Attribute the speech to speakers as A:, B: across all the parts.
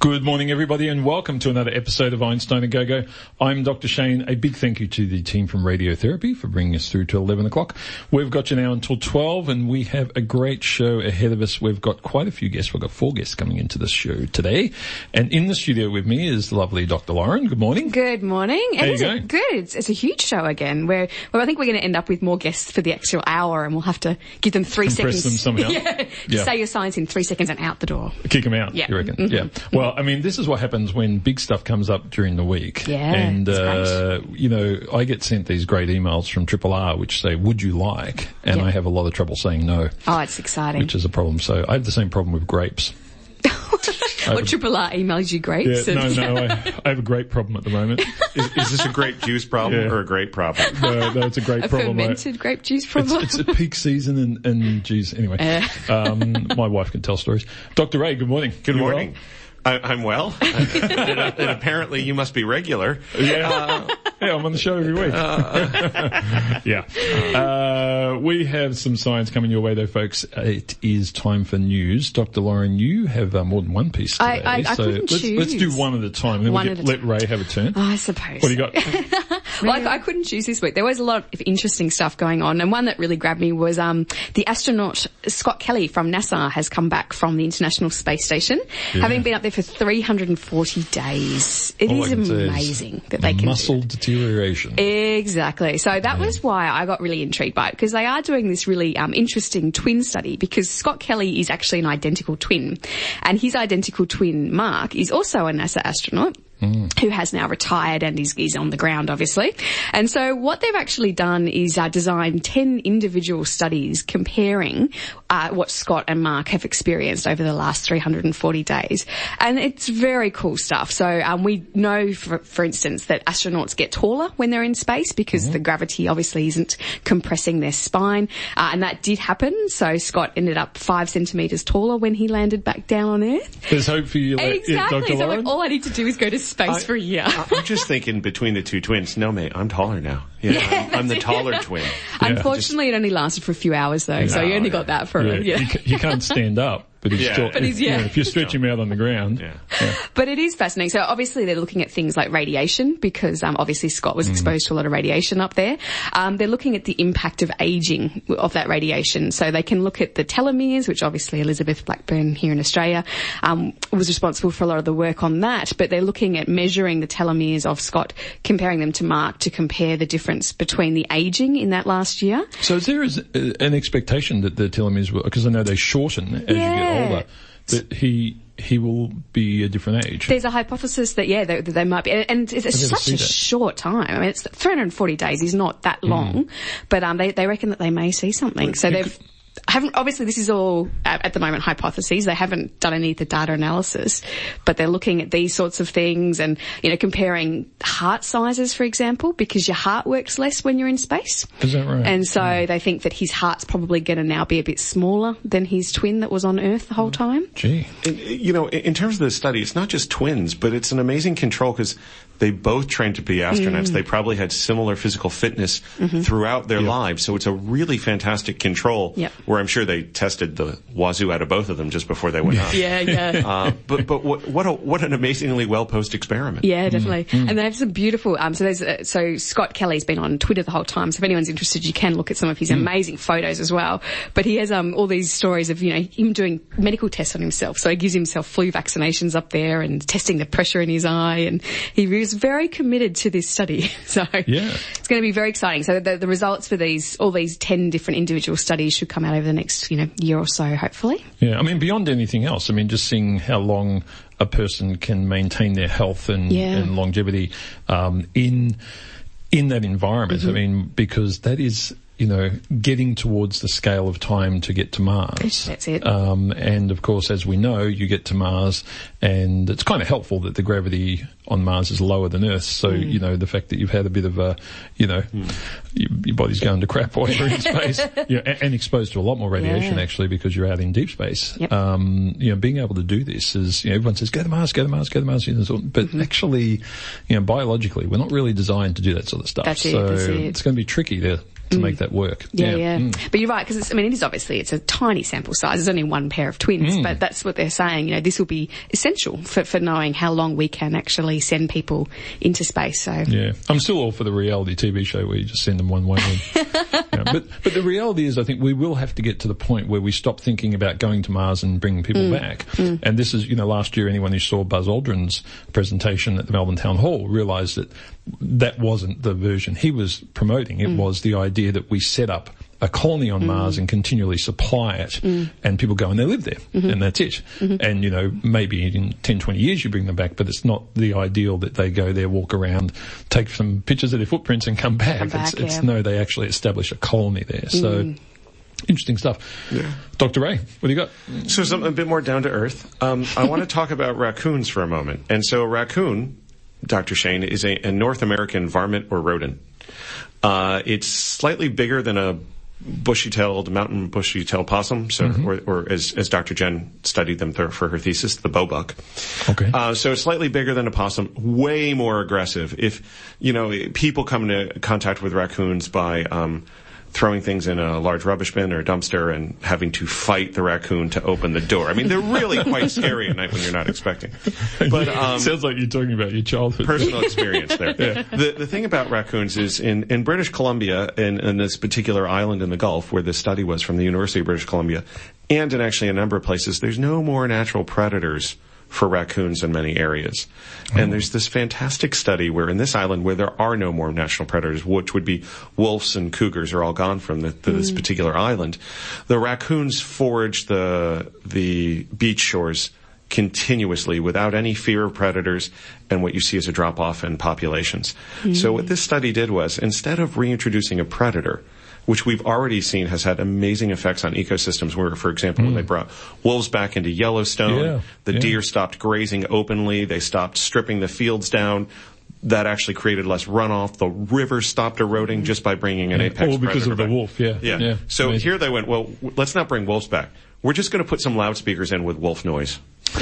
A: Good morning, everybody, and welcome to another episode of Einstein A Go-Go. I'm Dr. Shane. A big thank you to the team from Radiotherapy for bringing us through to 11 o'clock. We've got you now until 12, and we have a great show ahead of us. We've got quite a few guests. We've got four guests coming into this show today. And in the studio with me is lovely Dr. Lauren. Good morning.
B: Good morning.
A: How you
B: It is good. It's, it's a huge show again. Where well, I think we're going to end up with more guests for the extra hour, and we'll have to give them three
A: Compress
B: seconds.
A: them somehow.
B: yeah.
A: Yeah.
B: say your science in three seconds and out the door.
A: Kick them out,
B: Yeah.
A: you reckon?
B: Mhm.
A: Yeah. Well, I mean, this is what happens when big stuff comes up during the week.
B: Yeah,
A: And,
B: it's
A: uh, you know, I get sent these great emails from Triple R which say, would you like? And
B: Yeah.
A: I have a lot of trouble saying no,
B: Oh, it's exciting.
A: which is a problem. So I have the same problem with grapes.
B: what triple R emails you grapes?
A: Yeah, no,
B: and-
A: no, I, I have a great problem at the moment.
C: Is, is this a great juice problem
A: Yeah.
C: or a great problem?
A: No, no, it's a great
B: a
A: problem. I-
B: fermented grape juice problem.
A: it's a peak season and, and geez, anyway,
B: Uh.
A: um, my wife can tell stories. Dr. Ray, good morning.
C: Good
A: You
C: morning. I, I'm well, and, and apparently you must be regular.
A: well? Yeah. yeah, I'm on the show every week. yeah. Uh, we have some science coming your way though, folks. It is time for news. Dr. Lauren, you have uh, more than one piece
B: I-
A: today.
B: I- I
A: so
B: couldn't
A: let's, let's do one at a time. Then
B: One
A: we'll
B: at
A: get,
B: a
A: let Ray have a turn.
B: I suppose.
A: What do you got?
B: Well, I, I couldn't choose this week. There was a lot of interesting stuff going on, and one that really grabbed me was um, the astronaut Scott Kelly from NASA has come back from the International Space Station, having been up there for 340 days. It
A: All
B: is
A: say is
B: amazing that they can.
A: muscle deterioration.
B: Exactly. So that was why I got really intrigued by it because they are doing this really um, interesting twin study because Scott Kelly is actually an identical twin and his identical twin Mark is also a NASA astronaut. Who has now retired and is, is on the ground, obviously. And so what they've actually done is uh, designed 10 individual studies comparing uh, what Scott and Mark have experienced over the last 340 days. And it's very cool stuff. So um, we know, for, for instance, that astronauts get taller when they're in space because the gravity obviously isn't compressing their spine. Uh, and that did happen. So Scott ended up five centimetres taller when he landed back down on Earth.
A: There's hope for you,
B: Exactly.
A: Dr.
B: So like, all I need to do is go to space for a year.
C: I- I'm just thinking between the two twins. No, mate, I'm taller now. Yeah, I'm, I'm the taller twin.
B: Unfortunately, it only lasted for a few hours though, so you
C: Oh,
B: only
C: yeah.
B: got that for
A: yeah,
B: it. Yeah.
A: You, you can't stand up, but he's
C: Yeah.
A: still.
C: But
B: he's-
A: if, you know,
B: yeah.
A: if you stretch him out on the ground,
C: Yeah.
B: But it is fascinating. So obviously they're looking at things like radiation because um, obviously Scott was exposed to a lot of radiation up there. Um, they're looking at the impact of aging of that radiation. So they can look at the telomeres, which obviously Elizabeth Blackburn here in Australia um, was responsible for a lot of the work on that. But they're looking at measuring the telomeres of Scott, comparing them to Mark to compare the difference between the aging in that last year.
A: So is there is, uh, an expectation that the telomeres will, because I know they shorten as you
B: Yeah.
A: get older, that he he will be a different age.
B: There's a hypothesis that yeah, they, they might be, and- and it's
A: never
B: such a
A: that.
B: short time. I mean, it's 340 days is not that long, but um, they they reckon that they may see something. So they've. Haven't, obviously this is all at, at the moment hypotheses. They haven't done any of the data analysis, but they're looking at these sorts of things and, you know, comparing heart sizes, for example, because your heart works less when you're in space.
A: Is that right?
B: And so they think that his heart's probably going to now be a bit smaller than his twin that was on Earth the whole mm. time.
A: Gee.
C: And, you know, in in terms of the study, it's not just twins, but it's an amazing control because they both trained to be astronauts. They probably had similar physical fitness throughout their lives. So it's a really fantastic control where I'm sure they tested the wazoo out of both of them just before they went up.
B: Yeah, yeah.
C: Uh, but but what what, a, what an amazingly well posed experiment.
B: Yeah, definitely. And they have some beautiful. Um, so there's uh, so Scott Kelly's been on Twitter the whole time. So if anyone's interested, you can look at some of his amazing photos as well. But he has um all these stories of you know him doing medical tests on himself. So he gives himself flu vaccinations up there and testing the pressure in his eye. And he was very committed to this study. So
A: Yeah.
B: it's going to be very exciting. So the, the results for these all these ten different individual studies should come out over the next you know year or so, hopefully.
A: Yeah, I mean, beyond anything else, I mean, just seeing how long a person can maintain their health and,
B: Yeah.
A: and longevity um, in in that environment. I mean, because that is you know, getting towards the scale of time to get to Mars.
B: That's it.
A: Um, and of course, as we know, you get to Mars, and it's kind of helpful that the gravity on Mars is lower than Earth. So
B: Mm.
A: you know, the fact that you've had a bit of a, you know, your, your body's going to crap while you're in space, you know, and, and exposed to a lot more radiation
B: Yeah.
A: actually because you're out in deep space.
B: Yep.
A: Um, you know, being able to do this is, you know, everyone says go to Mars, go to Mars, go to Mars, you know, so- but
B: Mm-hmm.
A: actually, you know, biologically, we're not really designed to do that sort of stuff.
B: That's it,
A: so
B: that's it.
A: it's going to be tricky to to make that work.
B: Yeah, yeah.
A: Mm.
B: But you're right, because I mean, it is obviously, it's a tiny sample size. There's only one pair of twins,
A: Mm.
B: but that's what they're saying. You know, this will be essential for, for knowing how long we can actually send people into space. So,
A: Yeah, I'm still all for the reality TV show where you just send them one way. Yeah, but but the reality is, I think we will have to get to the point where we stop thinking about going to Mars and bringing people
B: Mm.
A: back. And this is, you know, last year anyone who saw Buzz Aldrin's presentation at the Melbourne Town Hall realised that that wasn't the version he was promoting.
B: Mm.
A: It was the idea that we set up a colony on Mars and continually supply it
B: Mm.
A: and people go and they live there
B: Mm-hmm.
A: and that's it. And, you know, maybe in 10, 20 years you bring them back, but it's not the ideal that they go there, walk around, take some pictures of their footprints and come back.
B: Come back,
A: it's, it's
B: yeah. Mm.
A: no, they actually establish a colony there. So interesting stuff. Yeah. Dr. Ray, what do you got?
C: So something a bit more down to earth. Um, I want to talk about raccoons for a moment. And so a raccoon, Dr. Shane, is a, a North American varmint or rodent. Uh, it's slightly bigger than a bushy-tailed mountain bushy-tailed possum, so or, or as, as Dr. Jen studied them for, for her thesis, the bobuck.
A: Okay.
C: Uh, so it's slightly bigger than a possum, way more aggressive. If you know people come into contact with raccoons by um, throwing things in a large rubbish bin or a dumpster and having to fight the raccoon to open the door. I mean, they're really quite scary at night when you're not expecting. But um,
A: Sounds like you're talking about your childhood.
C: personal experience there. The the thing about raccoons is in, in British Columbia, in, in this particular island in the Gulf where this study was from the University of British Columbia, and in actually a number of places, there's no more natural predators for raccoons in many areas. And mm. there's this fantastic study where in this island where there are no more national predators, which would be wolves and cougars are all gone from the, the, this mm. particular island, the raccoons forage the the beach shores continuously without any fear of predators and what you see is a drop off in populations. So what mm. this study did was instead of reintroducing a predator, which we've already seen has had amazing effects on ecosystems where, for example, when they hmm. brought wolves back into Yellowstone,
A: Yeah,
C: the
A: yeah.
C: deer stopped grazing openly, they stopped stripping the fields down. That actually created less runoff. The river stopped eroding just by bringing an apex
A: All because
C: predator
A: of the wolf, yeah.
C: Yeah.
A: Yeah,
C: So
A: amazing.
C: here they went, well, w- let's not bring wolves back. We're just going to put some loudspeakers in with wolf noise.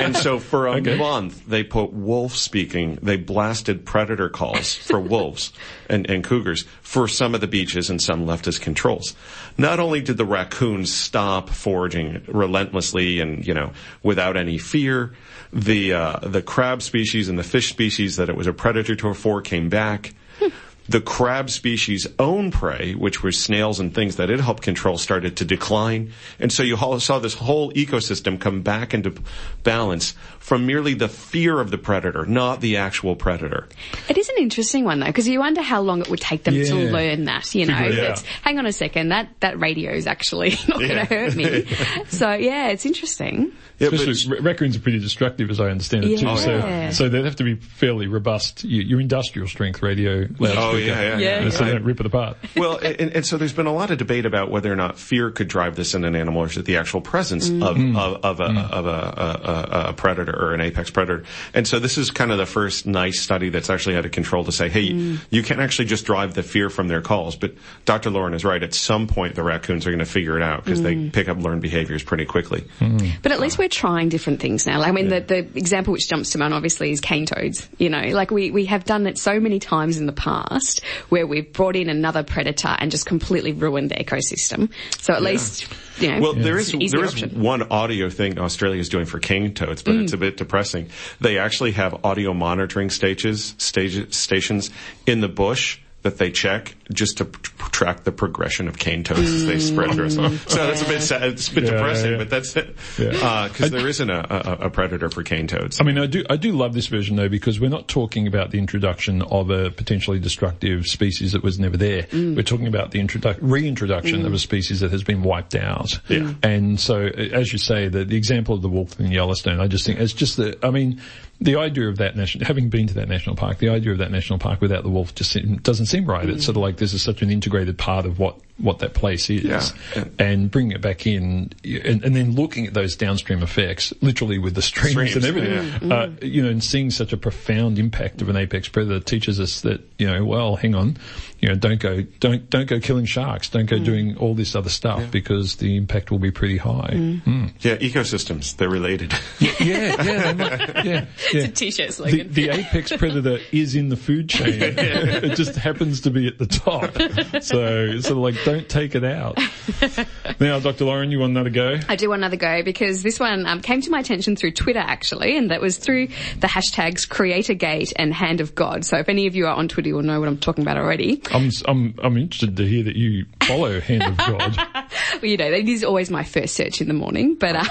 C: and so for a
A: Okay.
C: month, they put wolf speaking, they blasted predator calls for wolves and, and cougars for some of the beaches and some left as controls. Not only did the raccoons stop foraging relentlessly and, you know, without any fear, the, uh, the crab species and the fish species that it was a predator to for came back the crab species' own prey, which were snails and things that it helped control, started to decline. And so you saw this whole ecosystem come back into balance from merely the fear of the predator, not the actual predator.
B: It is an interesting one though, because you wonder how long it would take them to learn that. You know,
A: Figure it
B: It's- hang on a second, that that radio is actually not going to hurt me. so yeah, it's interesting.
C: Yeah, but-
A: Especially raccoons are pretty destructive, as I understand it too.
B: Yeah.
A: So,
B: Oh, yeah.
A: so they'd have to be fairly robust. You, your industrial strength radio oh, loudspeaker,
C: Oh, yeah, yeah,
B: yeah,
A: so they don't rip it apart.
C: well, and, and so there's been a lot of debate about whether or not fear could drive this in an animal, or is it the actual presence mm. of, mm. of, of, a, mm. of a, a, a, a predator or an apex predator? And so this is kind of the first nice study that's actually had a control to say, hey, mm. you can actually just drive the fear from their calls. But Dr. Lauren is right. At some point, the raccoons are going to figure it out because they mm. pick up learned behaviors pretty quickly. Mm.
B: But at least we're trying different things now. Like, I mean, the, the example which jumps to mind obviously is cane toads. You know, like we, we have done it so many times in the past where we've brought in another predator and just completely ruined the ecosystem. So at least, you know,
C: Well, there is there is
B: option.
C: one audio thing Australia is doing for cane toads, but it's a mm. bit depressing. They actually have audio monitoring stages, stage, stations in the bush that they check just to p- track the progression of cane toads as they spread through. So, mm. so that's a bit sad. It's a bit
A: Yeah,
C: depressing,
A: yeah.
C: but that's it.
A: Yeah.
C: Uh, because there isn't a, a, a predator for cane toads.
A: I mean, I do, I do love this version though because we're not talking about the introduction of a potentially destructive species that was never there. Mm. We're talking about the introdu- reintroduction mm. of a species that has been wiped out.
C: Yeah.
A: And so, uh, as you say, the, the example of the wolf in Yellowstone, I just think it's just the, I mean, the idea of that national, having been to that national park, the idea of that national park without the wolf just seem, doesn't seem right. It's sort of mm. like this is such an integrated part of what what that place is,
C: Yeah.
A: and bringing it back in, and, and then looking at those downstream effects, literally with the streams,
C: Streams,
A: and everything, uh, you know, and seeing such a profound impact of an apex predator teaches us that you know, well, hang on, you know, don't go, don't don't go killing sharks, don't go doing all this other stuff because the impact will be pretty high. Mm.
C: Yeah, ecosystems, they're related.
A: Yeah, yeah, they might- yeah, yeah.
B: T-shirt
A: The,
B: slogan.
A: the apex predator is in the food chain. it just happens to be at the top. So it's sort of like, don't take it out. Now, Dr. Lauren, you want another go?
B: I do want another go because this one um, came to my attention through Twitter actually, and that was through the hashtags CreatorGate and Hand of God. So if any of you are on Twitter, you'll know what I'm talking about already.
A: I'm, I'm, I'm interested to hear that you follow Hand of God.
B: Well, you know, it is always my first search in the morning, but um,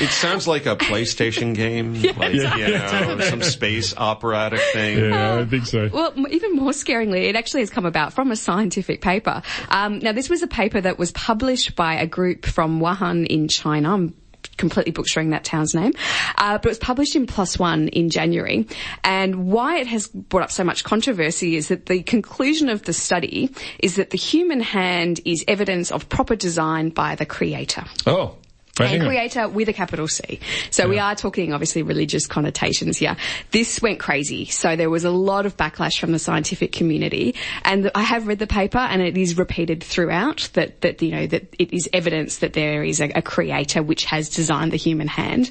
C: It sounds like a PlayStation game, like,
A: Yeah.
C: you know, some space operatic thing.
A: Yeah, I think so.
B: Well, even more scaringly, it actually has come about from a scientific paper. Um, now, this was a paper that was published by a group from Wuhan in China. I'm completely butchering that town's name, uh, but it was published in PLOS ONE in January. And why it has brought up so much controversy is that the conclusion of the study is that the human hand is evidence of proper design by the creator
A: Oh. Right,
B: and creator with a capital C. So we are talking obviously religious connotations here. This went crazy. So there was a lot of backlash from the scientific community and I have read the paper and it is repeated throughout that, that, you know, that it is evidence that there is a, a creator which has designed the human hand.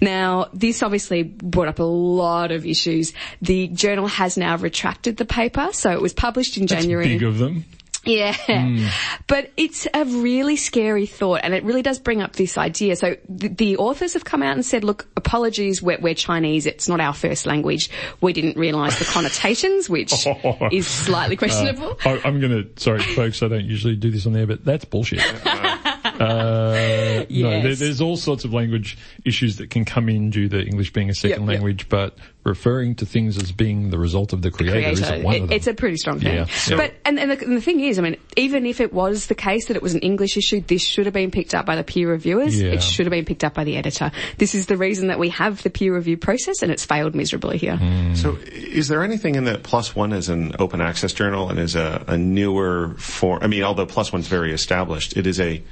B: Now, this obviously brought up a lot of issues. The journal has now retracted the paper. So it was published in
A: That's
B: January.
A: big of them.
B: Yeah. Hmm. But it's a really scary thought and it really does bring up this idea. So the, the authors have come out and said, look, apologies, we're, we're Chinese. It's not our first language. We didn't realise the connotations, which oh. is slightly uh, questionable.
A: I, I'm going to, sorry folks, I don't usually do this on there, but that's bullshit. Uh, No, there, there's all sorts of language issues that can come in due to English being a second
B: Yep, yep.
A: language, but referring to things as being the result of the creator,
B: creator.
A: isn't one
B: It-
A: of them.
B: it's a pretty strong thing.
A: Yeah, yeah.
B: But and, and, the, and the thing is, I mean, even if it was the case that it was an English issue, this should have been picked up by the peer reviewers.
A: Yeah.
B: It should have been picked up by the editor. This is the reason that we have the peer review process, and it's failed miserably here.
A: Hmm.
C: So, is there anything in that PLOS ONE is an open access journal and is a, a newer form? I mean, although PLOS ONE's very established, it is a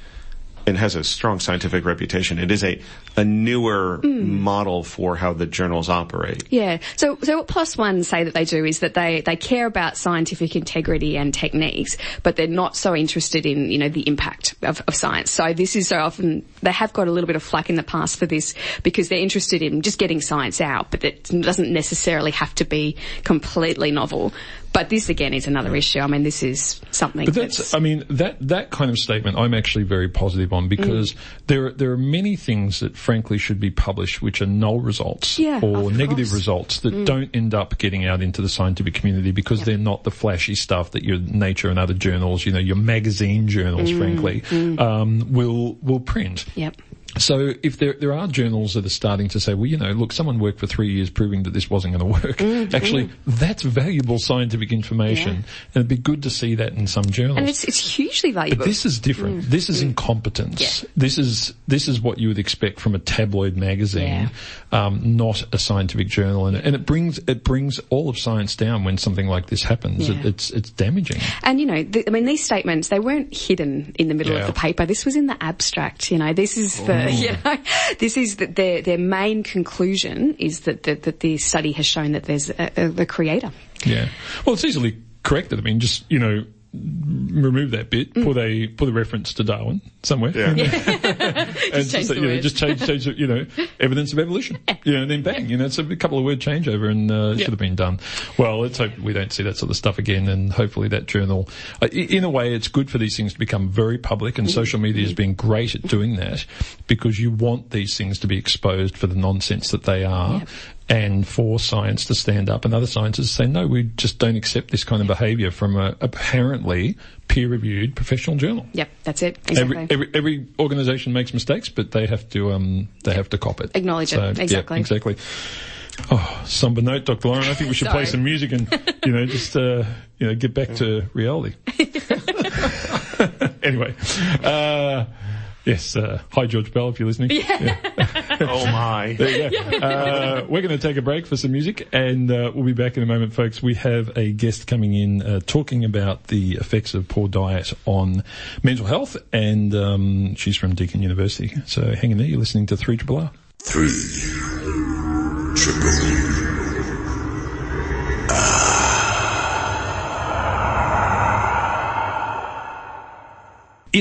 C: and has a strong scientific reputation. It is a a newer mm. model for how the journals operate.
B: Yeah. So, so what PLOS ONE say that they do is that they, they care about scientific integrity and techniques, but they're not so interested in, you know, the impact of, of science. So this is so often, they have got a little bit of flack in the past for this because they're interested in just getting science out, but it doesn't necessarily have to be completely novel. But this again is another issue. I mean, this is something
A: But that's, I mean, that, that kind of statement I'm actually very positive on because
B: Mm.
A: there, there are many things that frankly should be published which are null results
B: Yeah,
A: or negative
B: course. Mm.
A: results that don't end up getting out into the scientific community because they're not the flashy stuff that your Nature and other journals, you know, your magazine journals,
B: Mm,
A: frankly, um, will, will print.
B: Yep.
A: So if there there are journals that are starting to say, well, you know, look, someone worked for three years proving that this wasn't going to work.
B: Mm,
A: Actually, that's valuable scientific information, and it'd be good to see that in some journals.
B: And it's, it's hugely valuable.
A: But this is different. This is incompetence.
B: Mm. Yeah.
A: This is this is what you would expect from a tabloid magazine,
B: Yeah.
A: um, not a scientific journal. And, and it brings it brings all of science down when something like this happens.
B: Yeah.
A: It, it's it's damaging.
B: And you know, the, I mean, these statements they weren't hidden in the middle
A: Yeah.
B: of the paper. This was in the abstract. You know, this is the Mm. you know, this is the, their their main conclusion is that that, that the study has shown that there's a, a, the creator.
A: Yeah. Well, it's easily corrected. I mean, just you know. Remove that bit.
B: Mm.
A: Put a put a reference to Darwin somewhere.
C: Yeah.
A: and
B: change the
A: you know, just change, change, you know, evidence of evolution. You know, and then bang, you know, it's a couple of word changeover and, uh, it should have been done. Well, let's hope we don't see that sort of stuff again and hopefully that journal, uh, in a way, it's good for these things to become very public and social media has been great at doing that because you want these things to be exposed for the nonsense that they are. And for science to stand up and other scientists to say, no, we just don't accept this kind of behaviour from a apparently peer-reviewed professional journal.
B: Yep, that's it. Exactly.
A: Every, every every organisation makes mistakes, but they have to um they have to cop it.
B: Acknowledge it.
A: yeah,
B: Exactly.
A: exactly. Oh, somber note, Dr. Lauren. I think we should play some music and you know just uh, you know get back to reality. anyway, uh, Yes, uh, hi George Bell, if you're listening. Yeah. Yeah.
C: oh my.
A: Uh, we're going to take a break for some music and uh, we'll be back in a moment, folks. We have a guest coming in uh, talking about the effects of poor diet on mental health and um, she's from Deakin University. So hang in there, you're listening to 3RR. 3 R.
D: 3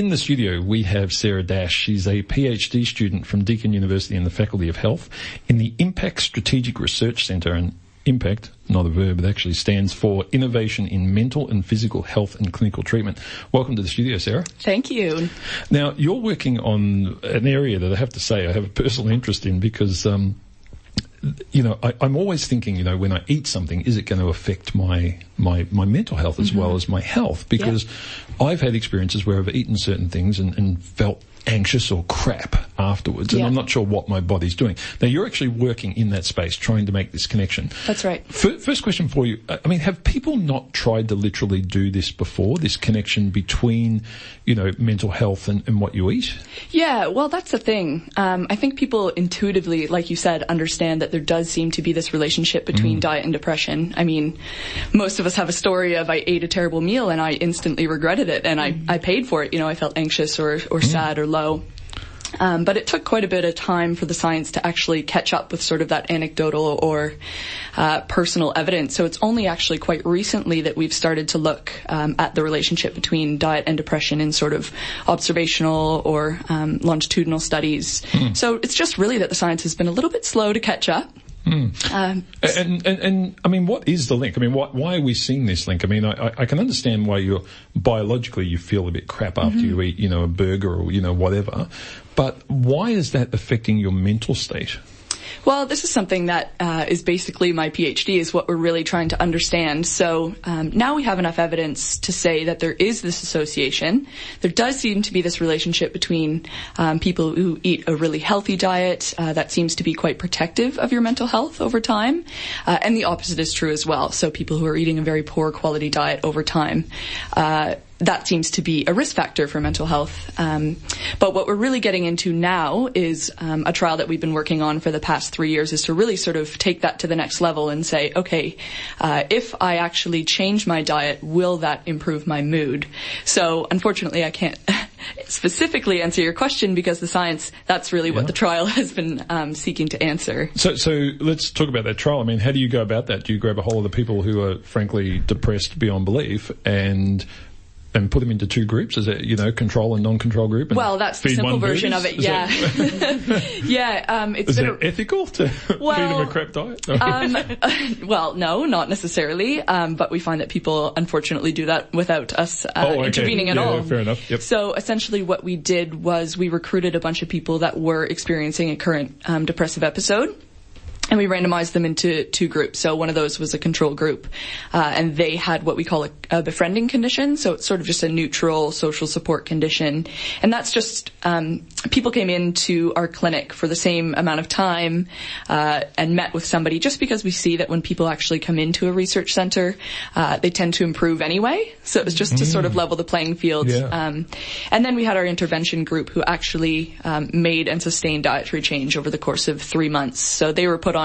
A: In the studio, we have Sarah Dash. She's a PhD student from Deakin University in the Faculty of Health in the Impact Strategic Research Centre. And impact, not a verb, it actually stands for Innovation in Mental and Physical Health and Clinical Treatment. Welcome to the studio, Sarah.
E: Thank you.
A: Now, you're working on an area that I have to say I have a personal interest in because, um, you know, I, am always thinking, you know, when I eat something, is it going to affect my my, my mental health as mm-hmm. well as my health? Because yep. I've had experiences where I've eaten certain things and, and felt anxious or crap afterwards, and I'm not sure what my body's doing. Now, you're actually working in that space, trying to make this connection.
E: That's right.
A: F- first question for you: I mean, have people not tried to literally do this before? This connection between, you know, mental health and, and what you eat?
E: Yeah, well, that's the thing. Um, I think people intuitively, like you said, understand that there does seem to be this relationship between mm. diet and depression. I mean, most of us have a story of I ate a terrible meal and I instantly regretted it, and I, I paid for it. You know, I felt anxious or or mm. sad or low. Um, but it took quite a bit of time for the science to actually catch up with sort of that anecdotal or uh, personal evidence. So it's only actually quite recently that we've started to look um, at the relationship between diet and depression in sort of observational or um, longitudinal studies. Mm. So it's just really that the science has been a little bit slow to catch up.
A: Mm. Um, and, and, and I mean, what is the link? I mean, why, why are we seeing this link? I mean, I, I can understand why you're biologically you feel a bit crap after mm-hmm. you eat, you know, a burger or you know whatever, but why is that affecting your mental state?
E: Well, this is something that uh, is basically my PhD is what we're really trying to understand. So um, now we have enough evidence to say that there is this association. There does seem to be this relationship between um, people who eat a really healthy diet uh, that seems to be quite protective of your mental health over time, uh, and the opposite is true as well. So people who are eating a very poor quality diet over time uh, that seems to be a risk factor for mental health. Um, but what we're really getting into now is um, a trial that we've been working on for the past three years is to really sort of take that to the next level and say, okay, uh, if I actually change my diet, will that improve my mood? So unfortunately, I can't specifically answer your question because the science, that's really yeah. what the trial has been um, seeking to answer.
A: So, so let's talk about that trial. I mean, how do you go about that? Do you grab a hold of the people who are frankly depressed beyond belief and and put them into two groups? Is it, you know, control and non-control group?
E: well, that's the simple version of it, yeah. yeah, um, it's
A: Is it ethical to well, feed them a crap diet?
E: um, well, no, not necessarily, um, but we find that people unfortunately do that without us uh, oh, okay. intervening at
A: yeah,
E: all.
A: Fair enough. Yep.
E: So essentially what we did was we recruited a bunch of people that were experiencing a current um, depressive episode and we randomized them into two groups. So one of those was a control group, uh, and they had what we call a, a, befriending condition. So it's sort of just a neutral social support condition, and that's just um, people came into our clinic for the same amount of time uh, and met with somebody. Just because we see that when people actually come into a research center, uh, they tend to improve anyway. So it was just mm. to sort of mm. level the playing field.
A: Yeah.
E: Um, and then we had our intervention group who actually um, made and sustained dietary change over the course of three months. So they were put on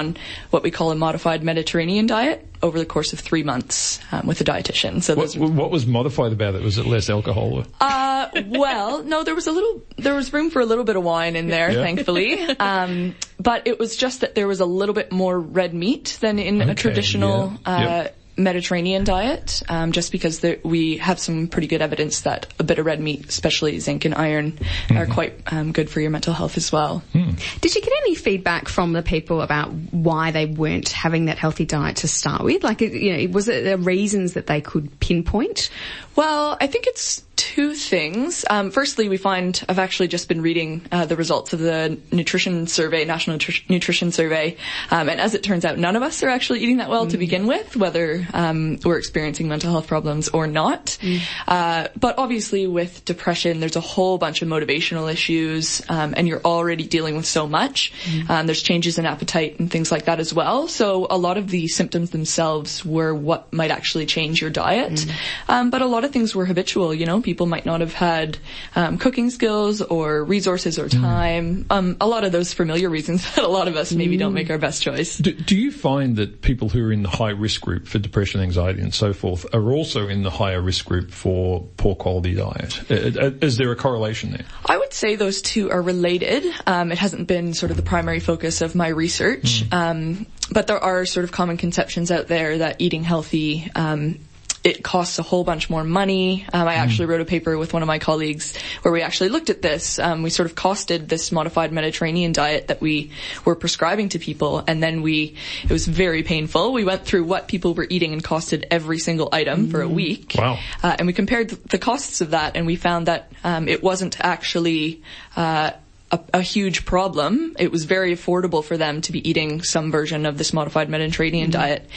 E: what we call a modified Mediterranean diet over the course of three months um, with a dietitian.
A: So what, what, was modified about it? Was it less alcohol?
E: Uh, well, no, there was a little, there was room for a little bit of wine in there, yeah. thankfully. Um, but it was just that there was a little bit more red meat than in okay, a traditional. Yeah. Uh, yep Mediterranean diet, um, just because the, we have some pretty good evidence that a bit of red meat, especially zinc and iron, mm-hmm. are quite um, good for your mental health as well. Mm.
B: Did you get any feedback from the people about why they weren't having that healthy diet to start with? Like, you know, was it the reasons that they could pinpoint?
E: Well, I think it's two things. Um, firstly, we find I've actually just been reading uh, the results of the nutrition survey, National Nutri- Nutrition Survey, um, and as it turns out, none of us are actually eating that well mm. to begin with, whether um, we're experiencing mental health problems or not. Mm. Uh, but obviously, with depression, there's a whole bunch of motivational issues, um, and you're already dealing with so much. Mm. Um, there's changes in appetite and things like that as well. So a lot of the symptoms themselves were what might actually change your diet, mm. um, but a lot of things were habitual. You know, people might not have had um, cooking skills or resources or
A: Mm.
E: time. Um, a lot of those familiar reasons that a lot of us maybe don't make our best choice.
A: Do, do you find that people who are in the high risk group for depression, anxiety, and so forth are also in the higher risk group for poor quality diet? Uh, uh, Is there a correlation there?
E: I would say those two are related. Um, it hasn't been sort of the primary focus of my research, um, but there are sort of common conceptions out there that eating healthy. Um, it costs a whole bunch more money. Um, I actually wrote a paper with one of my colleagues where we actually looked at this. Um, we sort of costed this modified Mediterranean diet that we were prescribing to people, and then we it was very painful. We went through what people were eating and costed every single item for a week.
A: Wow.
E: Uh, and we compared the costs of that, and we found that um, it wasn't actually uh, a, a huge problem. It was very affordable for them to be eating some version of this modified Mediterranean diet.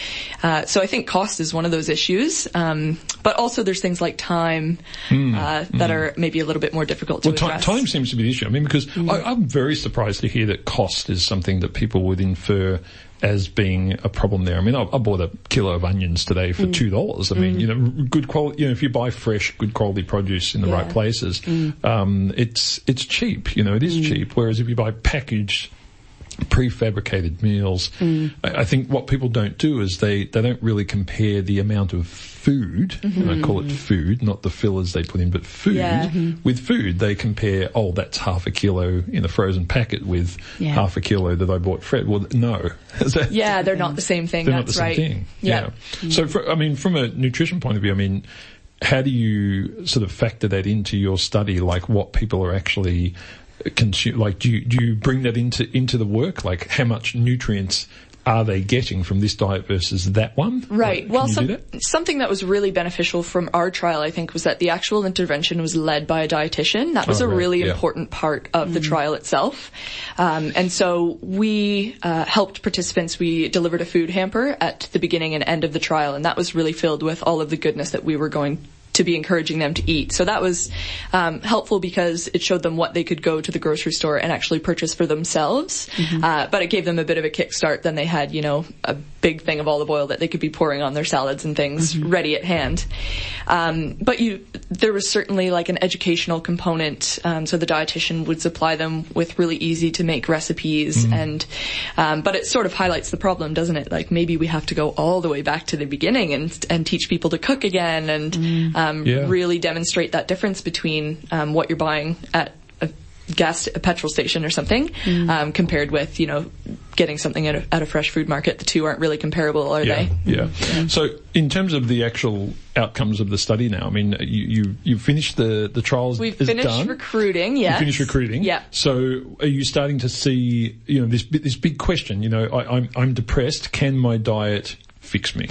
E: Uh, so I think cost is one of those issues, um, but also there's things like time uh, that are maybe a little bit more difficult to
A: Well,
E: address.
A: time seems to be the issue. I mean, because I, I'm very surprised to hear that cost is something that people would infer as being a problem there. I mean, I, I bought a kilo of onions today for mm. two dollars. I mean, mm. you know, good quality. You know, if you buy fresh, good quality produce in the right
E: Yeah.
A: places, mm. um, it's it's cheap. You know, it is cheap. Whereas if you buy packaged prefabricated meals.
E: Mm.
A: I, I think what people don't do is they, they don't really compare the amount of food, and I call it food, not the fillers they put in, but food.
E: Mm-hmm. Yeah.
A: With food, they compare, oh, that's half a kilo in a frozen packet with
B: Yeah.
A: half a kilo that I bought fresh. Well, no.
E: Yeah, they're not the same thing.
A: they're not
E: That's
A: the same
E: right.
A: thing.
E: Yeah.
A: So, for, I mean, from a nutrition point of view, I mean, how do you sort of factor that into your study? Like, what people are actually consume? Like, do you do you bring that into into the work? Like, how much nutrients are they getting from this diet versus that one?
E: Right.
A: Like,
E: well, some,
A: that?
E: something that was really beneficial from our trial, I think, was that the actual intervention was led by a dietitian. That was
A: Oh,
E: a
A: right,
E: really
A: yeah.
E: important part of the trial itself. Um, and so we uh, helped participants. We delivered a food hamper at the beginning and end of the trial, and that was really filled with all of the goodness that we were going to be encouraging them to eat. So that was um, helpful because it showed them what they could go to the grocery store and actually purchase for themselves. Uh, but it gave them a bit of a kickstart. Then they had, you know, a big thing of olive oil that they could be pouring on their salads and things ready at hand. Um, but you, there was certainly like an educational component. Um, so the dietitian would supply them with really easy to make recipes, and um, but it sort of highlights the problem, doesn't it? Like maybe we have to go all the way back to the beginning and and teach people to cook again, and um,
A: Yeah.
E: really demonstrate that difference between um, what you're buying at a gas a petrol station or something um, compared with you know getting something at a, at a fresh food market. The two aren't really comparable, are
A: Yeah,
E: they?
A: yeah. So, in terms of the actual outcomes of the study, now, I mean, you you you finished the the trials.
E: We've
A: is
E: finished
A: done.
E: recruiting.
A: Yeah
E: you
A: finished recruiting.
E: Yeah.
A: So are you starting to see, you know, this this big question? You know, I, I'm I'm depressed. Can my diet fix me?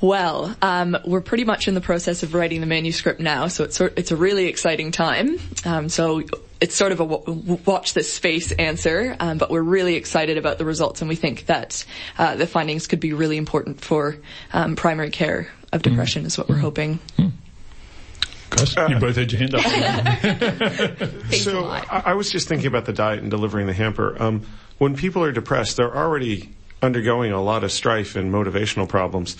E: Well, um, we're pretty much in the process of writing the manuscript now, so it's sort, it's a really exciting time. Um, so it's sort of a w- w- watch this space answer, um, but we're really excited about the results, and we think that uh, the findings could be really important for um, primary care of depression, is what we're hoping.
A: Chris, you both had your hand up.
C: So I, I was just thinking about the diet and delivering the hamper. Um, when people are depressed, they're already undergoing a lot of strife and motivational problems.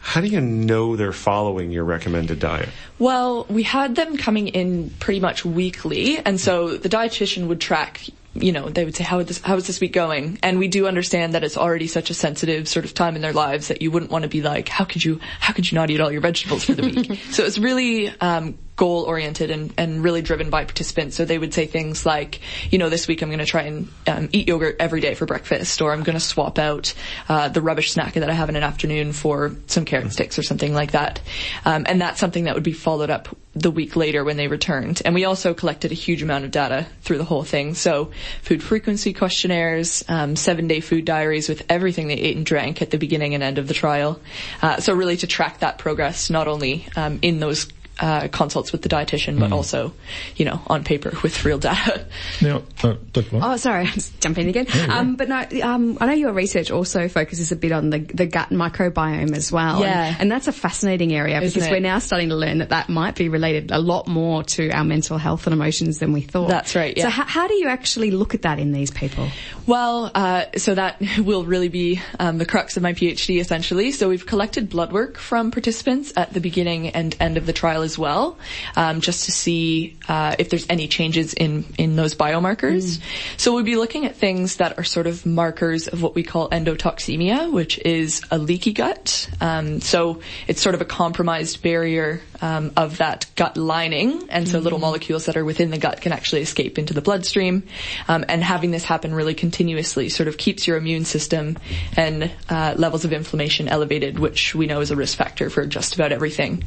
C: How do you know they're following your recommended diet?
E: Well, we had them coming in pretty much weekly, and so the dietitian would track. You know, they would say, "How is this? How is this week going?" And we do understand that it's already such a sensitive sort of time in their lives that you wouldn't want to be like, "How could you? How could you not eat all your vegetables for the week?" so it's really um, goal oriented and, and really driven by participants. So they would say things like, "You know, this week I'm going to try and um, eat yogurt every day for breakfast, or I'm going to swap out uh, the rubbish snack that I have in an afternoon for some carrot sticks or something like that." Um, and that's something that would be followed up the week later when they returned. And we also collected a huge amount of data through the whole thing. So food frequency questionnaires, um, seven day food diaries with everything they ate and drank at the beginning and end of the trial. Uh, so really to track that progress, not only um, in those uh, consults with the dietitian, but also, you know, on paper with real data.
A: now, uh,
B: Oh, sorry, I'm just jumping in again. Um, but no, um, I know your research also focuses a bit on the, the gut microbiome as well.
E: Yeah.
B: And, and that's a fascinating area
E: Isn't
B: because
E: it?
B: we're now starting to learn that that might be related a lot more to our mental health and emotions than we thought.
E: That's right,
B: So
E: yeah.
B: how, how do you actually look at that in these people?
E: Well, uh, so that will really be um, the crux of my PhD, essentially. So we've collected blood work from participants at the beginning and end of the trial as well, um, just to see uh, if there's any changes in in those biomarkers. So we'd be looking at things that are sort of markers of what we call endotoxemia, which is a leaky gut. Um, so it's sort of a compromised barrier um, of that gut lining, and so little molecules that are within the gut can actually escape into the bloodstream. Um, and having this happen really continuously sort of keeps your immune system and uh, levels of inflammation elevated, which we know is a risk factor for just about everything.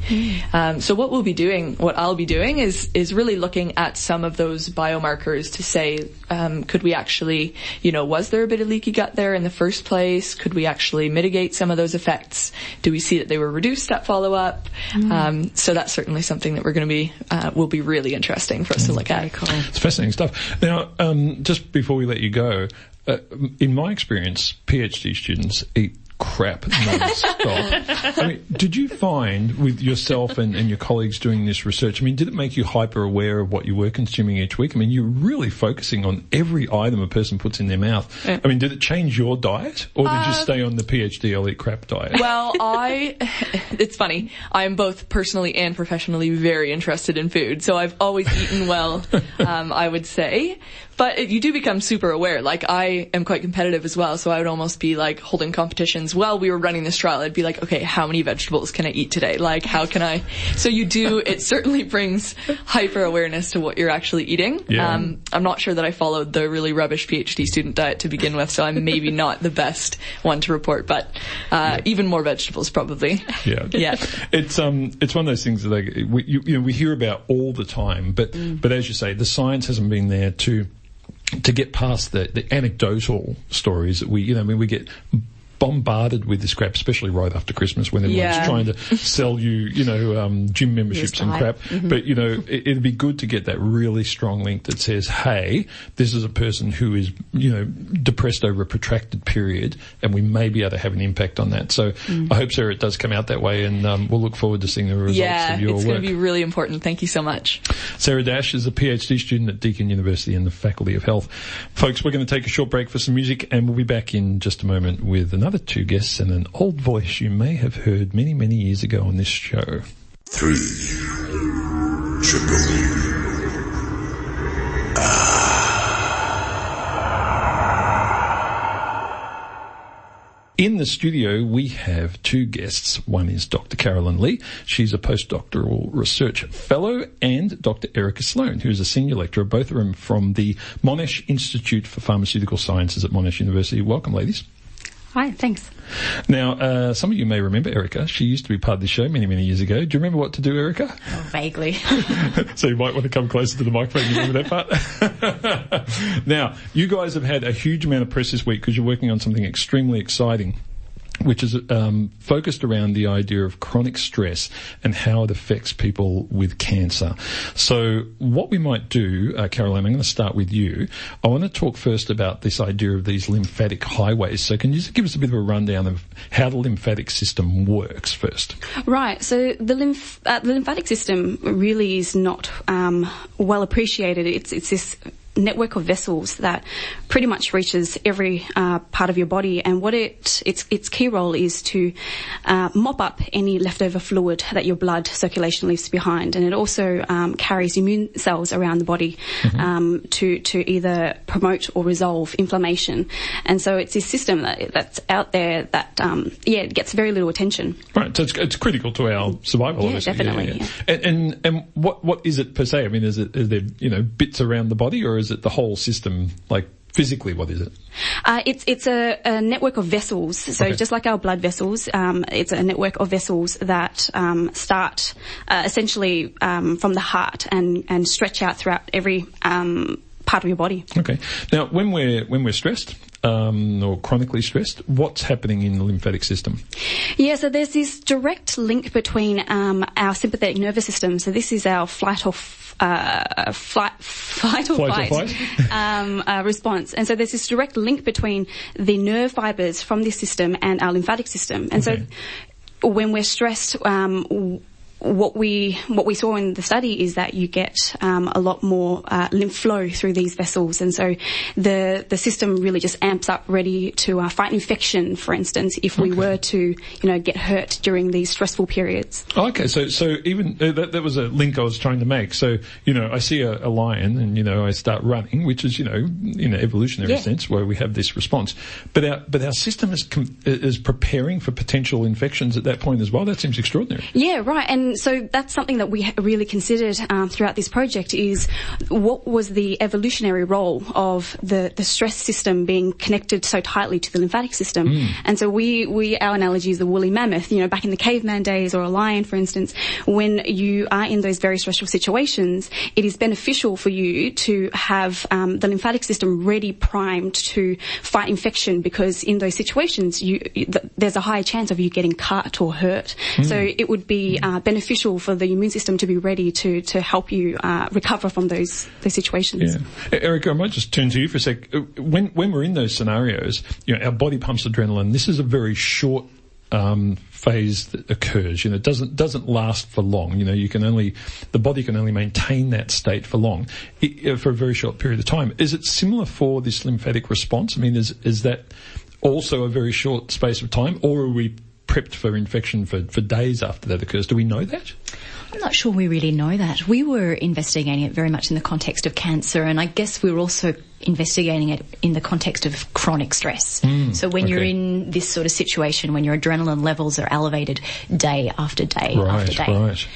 E: Um, so what we'll be doing, what I'll be doing, is is really looking at some of those biomarkers to say, um, could we actually, you know, was there a bit of leaky gut there in the first place? Could we actually mitigate some of those effects? Do we see that they were reduced at follow up? Um, so that's certainly something that we're going to be uh, will be really interesting for us to look at.
A: It's fascinating stuff. Now, um, just before we let you go, uh, in my experience, PhD students eat crap non-stop. I mean, did you find with yourself and, and your colleagues doing this research, I mean, did it make you hyper aware of what you were consuming each week? I mean, you're really focusing on every item a person puts in their mouth. I mean, did it change your diet or did you stay on the PhD I'll crap diet?
E: Well, I, it's funny. I am both personally and professionally very interested in food. So I've always eaten well, um, I would say. But it, you do become super aware. Like I am quite competitive as well. So I would almost be like holding competitions while we were running this trial. I'd be like, okay, how many vegetables can I eat today? Like how can I? So you do, it certainly brings hyper awareness to what you're actually eating.
A: Yeah.
E: Um, I'm not sure that I followed the really rubbish PhD student diet to begin with. So I'm maybe not the best one to report, but, uh, even more vegetables probably.
A: Yeah,
E: Yeah.
A: It's um, it's one of those things that like, we you, you know we hear about all the time, but but as you say, the science hasn't been there to to get past the, the anecdotal stories that we you know I mean we get bombarded with this crap, especially right after Christmas when everyone's
E: Yeah.
A: trying to sell you, you know, um, gym memberships and crap. But, you know, it, it'd be good to get that really strong link that says, hey, this is a person who is, you know, depressed over a protracted period and we may be able to have an impact on that. So I hope, Sarah, it does come out that way and um, we'll look forward to seeing the results
E: Yeah,
A: of your work.
E: it's going to be really important. Thank you so much.
A: Sarah Dash is a PhD student at Deakin University in the Faculty of Health. Folks, we're going to take a short break for some music and we'll be back in just a moment with another two guests and an old voice you may have heard many, many years ago on this show.
F: Three. Triple. Ah.
A: In the studio, we have two guests. One is Dr. Carolyn Lee. She's a postdoctoral research fellow, and Dr. Erica Sloan, who is a senior lecturer, both of them from the Monash Institute for Pharmaceutical Sciences at Monash University. Welcome, ladies.
D: Hi, thanks.
A: Now, uh, some of you may remember Erica. She used to be part of the show many, many years ago. Do you remember what to do, Erica?
D: Vaguely.
A: so you might want to come closer to the microphone. You remember that part? now, you guys have had a huge amount of press this week because you're working on something extremely exciting. Which is um, focused around the idea of chronic stress and how it affects people with cancer. So, what we might do, uh, Caroline, I'm going to start with you. I want to talk first about this idea of these lymphatic highways. So, can you just give us a bit of a rundown of how the lymphatic system works first?
D: Right. So the lymph uh, the lymphatic system really is not um, well appreciated. It's it's this network of vessels that pretty much reaches every uh, part of your body, and what it its its key role is to uh, mop up any leftover fluid that your blood circulation leaves behind, and it also um, carries immune cells around the body um, to to either promote or resolve inflammation, and so it's this system that that's out there that um, yeah it gets very little attention.
A: Right, so it's, it's critical to our survival.
D: Yeah,
A: obviously.
D: definitely, yeah.
A: And, and and what what is it per se? I mean, is it is there you know bits around the body, or is it the whole system? Like physically, what is it?
D: Uh, it's it's a, a network of vessels. So
A: Okay.
D: just like our blood vessels, um, it's a network of vessels that um, start uh, essentially um, from the heart and and stretch out throughout every um, part of your body.
A: Okay. Now, when we're when we're stressed um, or chronically stressed, what's happening in the lymphatic system?
D: Yeah, so there's this direct link between um, our sympathetic nervous system. So this is our flight or f- uh, flight, flight or
A: Flight or
D: fight,
A: fight.
D: um, uh, response. And so there's this direct link between the nerve fibers from this system and our lymphatic system. And
A: Okay.
D: so when we're stressed, um, w- what we what we saw in the study is that you get um, a lot more uh, lymph flow through these vessels, and so the the system really just amps up, ready to uh, fight infection. For instance, if we were to you know get hurt during these stressful periods.
A: Okay, so so even uh, that that was a link I was trying to make. So you know, I see a, a lion, and you know, I start running, which is you know, in an evolutionary
D: Yeah.
A: sense where we have this response. But our but our system is com- is preparing for potential infections at that point as well. That seems extraordinary.
D: Yeah, right. And so that's something that we really considered um, throughout this project is what was the evolutionary role of the, the stress system being connected so tightly to the lymphatic system. And so we, we, our analogy is the woolly mammoth, you know, back in the caveman days or a lion, for instance, when you are in those very stressful situations, it is beneficial for you to have um, the lymphatic system ready, primed to fight infection because in those situations, you, you- th- there's a higher chance of you getting cut or hurt. So it would be uh, beneficial for the immune system to be ready to to help you uh, recover from those those situations.
A: Yeah. Erica, I might just turn to you for a sec. Uh, When, when we're in those scenarios, you know, our body pumps adrenaline. This is a very short, um, phase that occurs. You know, it doesn't, doesn't last for long. You know, you can only, the body can only maintain that state for long, uh, for a very short period of time. Is it similar for this lymphatic response? I mean, is, is that also a very short space of time or are we prepped for infection for, for days after that occurs? Do we know that?
G: I'm not sure we really know that. We were investigating it very much in the context of cancer, and I guess we were also investigating it in the context of chronic stress. so when you're in this sort of situation, when your adrenaline levels are elevated day after day
A: Right,
G: after day.
A: right.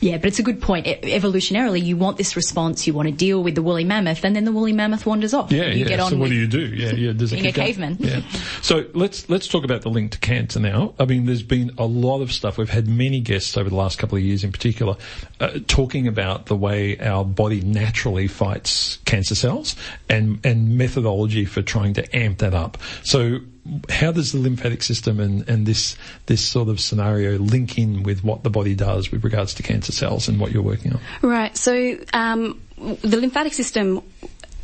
G: Yeah, but it's a good point. Evolutionarily, you want this response, you want to deal with the woolly mammoth, and then the woolly mammoth wanders off.
A: Yeah,
G: you
A: yeah.
G: get on
A: so what do you do? Yeah, yeah. Does it
G: being a caveman.
A: Yeah. So let's let's talk about the link to cancer now. I mean, there's been a lot of stuff. We've had many guests over the last couple of years, in particular, uh, talking about the way our body naturally fights cancer cells and and methodology for trying to amp that up. So. How does the lymphatic system and, and this this sort of scenario link in with what the body does with regards to cancer cells and what you're working on?
D: Right. So um, the lymphatic system,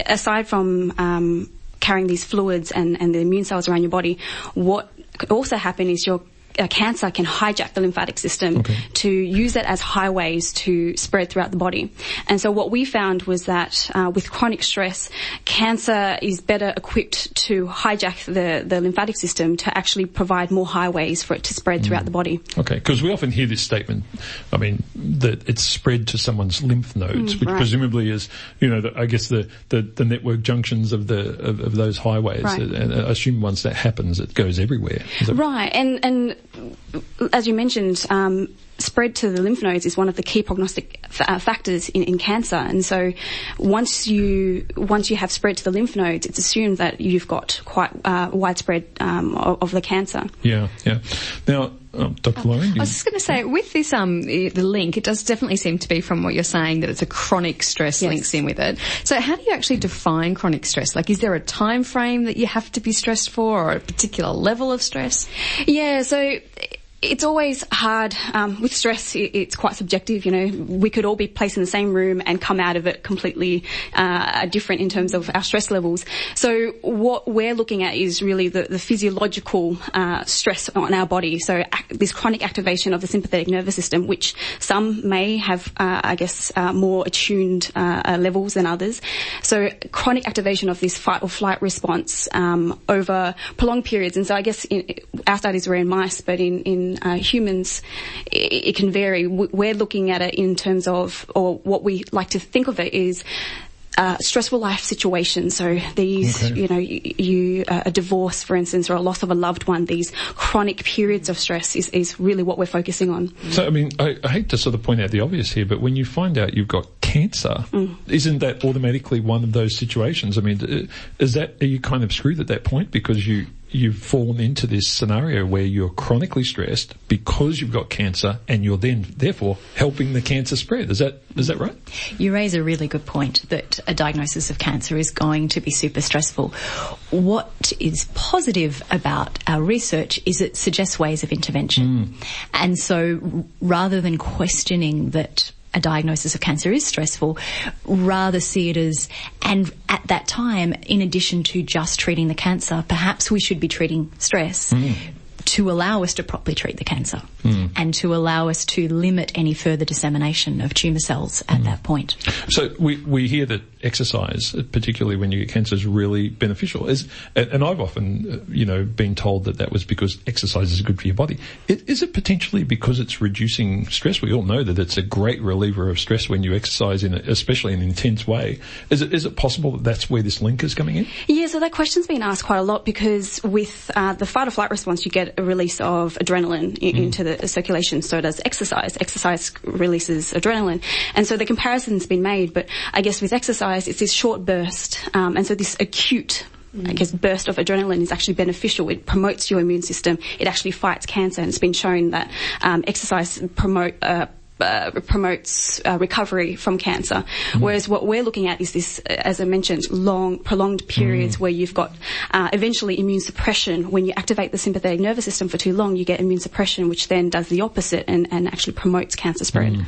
D: aside from um, carrying these fluids and, and the immune cells around your body, what also happen is your uh, cancer can hijack the lymphatic system
A: Okay.
D: to use it as highways to spread throughout the body. And so what we found was that uh, with chronic stress, cancer is better equipped to hijack the, the lymphatic system to actually provide more highways for it to spread throughout the body.
A: Okay, because we often hear this statement. I mean, that it's spread to someone's lymph nodes, which
D: right.
A: presumably is, you know, the, I guess the, the, the network junctions of the of, of those highways.
D: Right.
A: And I assume once that happens, it goes everywhere.
D: Right, and and as you mentioned, um, spread to the lymph nodes is one of the key prognostic f- uh, factors in, in cancer. And so, once you once you have spread to the lymph nodes, it's assumed that you've got quite uh, widespread um, of, of the cancer.
A: Yeah, yeah. Now, oh, Dr. Lauren,
B: I was just going to say, with this, um, the link, it does definitely seem to be from what you're saying that it's a chronic stress
D: Yes.
B: links in with it. So, how do you actually define chronic stress? Like, is there a time frame that you have to be stressed for, or a particular level of stress?
D: Yeah, so it's always hard um, with stress. It's quite subjective. You know, we could all be placed in the same room and come out of it completely uh, different in terms of our stress levels. So what we're looking at is really the, the physiological uh, stress on our body. So ac- this chronic activation of the sympathetic nervous system, which some may have, uh, I guess, uh, more attuned uh, uh, levels than others. So chronic activation of this fight or flight response um, over prolonged periods. And so I guess in, our studies were in mice, but in, in uh, humans, it, it can vary. We're looking at it in terms of, or what we like to think of it is. Uh, stressful life situations. So these,
A: Okay.
D: you know, you, you uh, a divorce, for instance, or a loss of a loved one. These chronic periods of stress is, is really what we're focusing on.
A: so I mean, I, I hate to sort of point out the obvious here, but when you find out you've got cancer, isn't that automatically one of those situations? I mean, is that are you kind of screwed at that point because you you've fallen into this scenario where you're chronically stressed because you've got cancer and you're then therefore helping the cancer spread. Is that is that right?
G: You raise a really good point that a diagnosis of cancer is going to be super stressful. What is positive about our research is it suggests ways of intervention. Hmm. And so rather than questioning that a diagnosis of cancer is stressful, rather see it as, and at that time, in addition to just treating the cancer, perhaps we should be treating stress mm-hmm. To allow us to properly treat the cancer and to allow us to limit any further dissemination of tumour cells at that point.
A: So we, we hear that exercise, particularly when you get cancer, is really beneficial. Is, and and I've often, uh, you know, been told that that was because exercise is good for your body. Is it potentially because it's reducing stress? We all know that it's a great reliever of stress when you exercise in, a, especially in an intense way. Is it, is it possible that that's where this link is coming in?
D: Yeah, so that question's been asked quite a lot because with uh, the fight or flight response, you get a release of adrenaline i- into the circulation. So does exercise. Exercise releases adrenaline, and so the comparison's been made. But I guess with exercise, it's this short burst, um, and so this acute. I guess burst of adrenaline is actually beneficial. It promotes your immune system. It actually fights cancer, and it's been shown that um, exercise promote. Uh, uh, promotes uh, recovery from cancer. Whereas what we're looking at is this, as I mentioned, long, prolonged periods where you've got uh, eventually immune suppression. When you activate the sympathetic nervous system for too long, you get immune suppression, which then does the opposite and, and actually promotes cancer spread.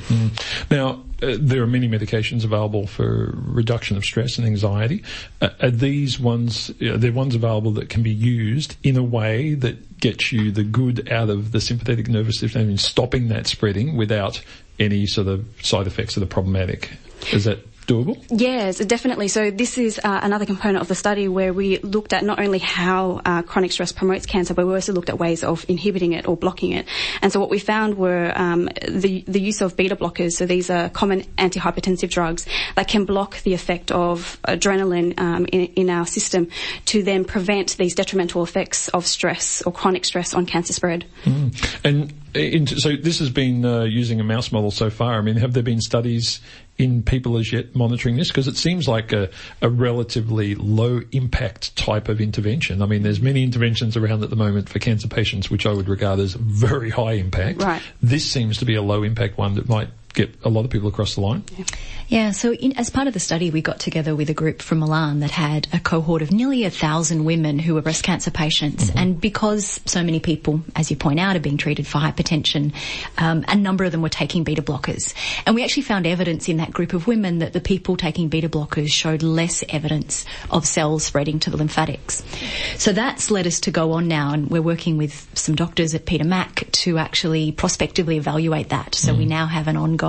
A: Now, uh, there are many medications available for reduction of stress and anxiety. Uh, are these ones, uh, they're ones available that can be used in a way that gets you the good out of the sympathetic nervous system and stopping that spreading without any sort of side effects that the problematic? Is that doable?
D: Yes, definitely. So this is uh, another component of the study where we looked at not only how uh, chronic stress promotes cancer, but we also looked at ways of inhibiting it or blocking it. And so what we found were um, the the use of beta blockers. So these are common antihypertensive drugs that can block the effect of adrenaline um, in, in our system to then prevent these detrimental effects of stress or chronic stress on cancer spread.
A: And in, so this has been uh, using a mouse model so far. I mean, have there been studies in people as yet monitoring this? Because it seems like a, a relatively low impact type of intervention. I mean, there's many interventions around at the moment for cancer patients, which I would regard as very high impact.
D: Right.
A: This seems to be a low impact one that might get a lot of people across the line.
G: Yeah, so in, as part of the study, we got together with a group from Milan that had a cohort of nearly a thousand women who were breast cancer patients. And because so many people, as you point out, are being treated for hypertension, um, a number of them were taking beta blockers. And we actually found evidence in that group of women that the people taking beta blockers showed less evidence of cells spreading to the lymphatics. So that's led us to go on now, and we're working with some doctors at Peter Mac to actually prospectively evaluate that. So we now have an ongoing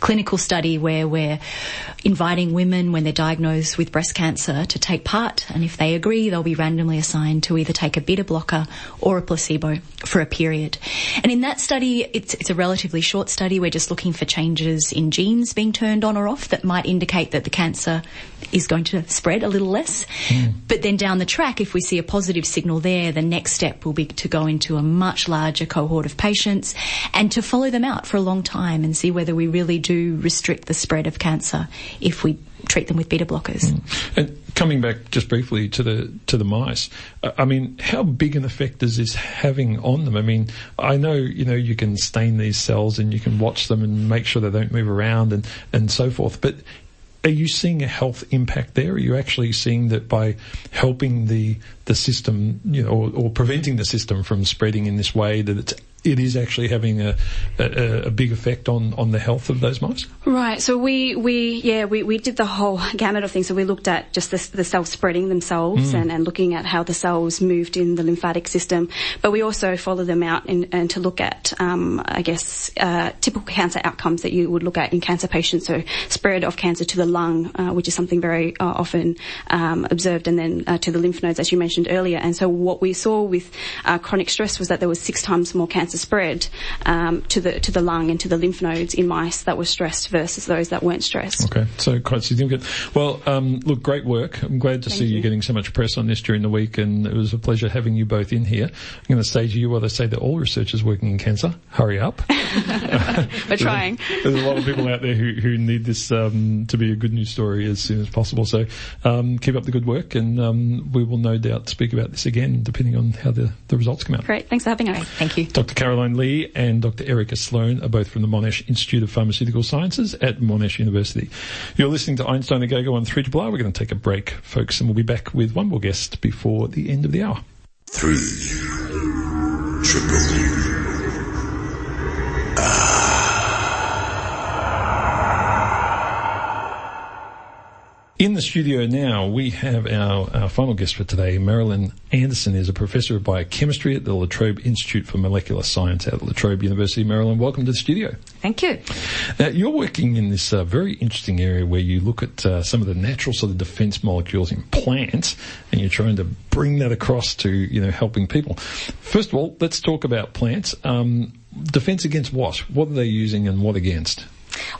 G: clinical study where we're inviting women when they're diagnosed with breast cancer to take part, and if they agree, they'll be randomly assigned to either take a beta blocker or a placebo for a period. And in that study, it's, it's a relatively short study. We're just looking for changes in genes being turned on or off that might indicate that the cancer is going to spread a little less. Hmm. But then down the track, if we see a positive signal there, the next step will be to go into a much larger cohort of patients and to follow them out for a long time and see whether we really do restrict the spread of cancer if we treat them with beta blockers.
A: And coming back just briefly to the to the mice, uh, I mean, how big an effect is this having on them? I mean, I know you know you can stain these cells and you can watch them and make sure they don't move around and and so forth, but. Are you seeing a health impact there? Are you actually seeing that by helping the the system, you know, or, or preventing the system from spreading in this way, that it's it is actually having a, a, a big effect on, on the health of those mice?
D: Right. So we, we yeah, we, we did the whole gamut of things. So we looked at just the, the cells spreading themselves and, and looking at how the cells moved in the lymphatic system. But we also follow them out and, and to look at, um, I guess, uh, typical cancer outcomes that you would look at in cancer patients. So spread of cancer to the lung, uh, which is something very uh, often um, observed, and then uh, to the lymph nodes, as you mentioned earlier. And so what we saw with uh, chronic stress was that there was six times more cancer spread um, to the to the lung and to the lymph nodes in mice that were stressed versus those that weren't stressed.
A: Okay, so quite significant. Well, um, look, great work. I'm glad to see you.
D: you.
A: getting so much press on this during the week, and it was a pleasure having you both in here. I'm going to say to you what I say to all researchers working in cancer: hurry up.
D: We're trying.
A: There's a lot of people out there who, who need this um, to be a good news story as soon as possible. So um, keep up the good work, and um, we will no doubt speak about this again, depending on how the, the results come out.
D: Great. Thanks for having us.
G: Thank you.
A: Dr. Caroline Le and Dr. Erica Sloan are both from the Monash Institute of Pharmaceutical Sciences at Monash University. You're listening to Einstein A Go-Go on 3 R. We're going to take a break, folks, and we'll be back with one more guest before the end of the hour.
H: Three.
A: In the studio now, we have our, our final guest for today. Marilyn Anderson is a professor of biochemistry at the La Trobe Institute for Molecular Science at La Trobe University. Marilyn, welcome to the studio.
H: Thank you.
A: Now, you're working in this uh, very interesting area where you look at uh, some of the natural sort of defense molecules in plants and you're trying to bring that across to, you know, helping people. First of all, let's talk about plants. Um, defense against what? What are they using and what against?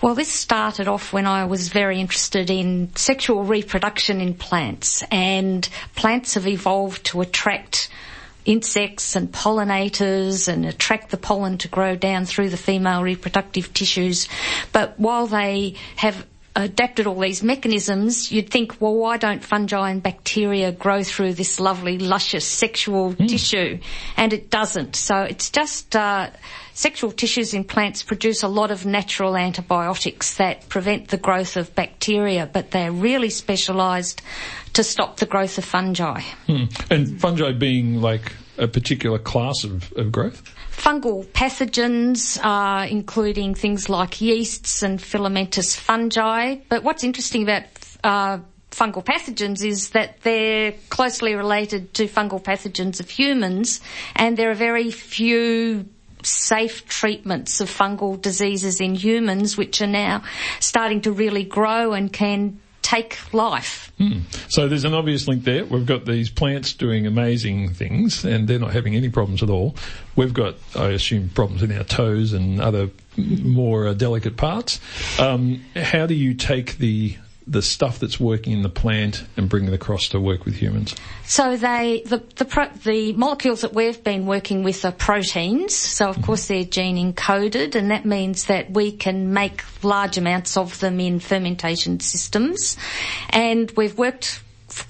H: Well, this started off when I was very interested in sexual reproduction in plants, and plants have evolved to attract insects and pollinators and attract the pollen to grow down through the female reproductive tissues. But while they have adapted all these mechanisms, you'd think, well, why don't fungi and bacteria grow through this lovely, luscious sexual mm. tissue? And it doesn't. So it's just, uh, sexual tissues in plants produce a lot of natural antibiotics that prevent the growth of bacteria, but they're really specialised to stop the growth of fungi.
A: Hmm. And fungi being like a particular class of, of growth?
H: Fungal pathogens, uh, including things like yeasts and filamentous fungi. But what's interesting about uh, fungal pathogens is that they're closely related to fungal pathogens of humans, and there are very few safe treatments of fungal diseases in humans, which are now starting to really grow and can take life.
A: Hmm. So there's an obvious link there. We've got these plants doing amazing things and they're not having any problems at all. We've got, I assume, problems in our toes and other more uh, delicate parts. Um, how do you take the the stuff that's working in the plant and bring it across to work with humans?
H: So they, the, the, pro, the molecules that we've been working with are proteins. So of mm-hmm. course they're gene encoded and that means that we can make large amounts of them in fermentation systems. And we've worked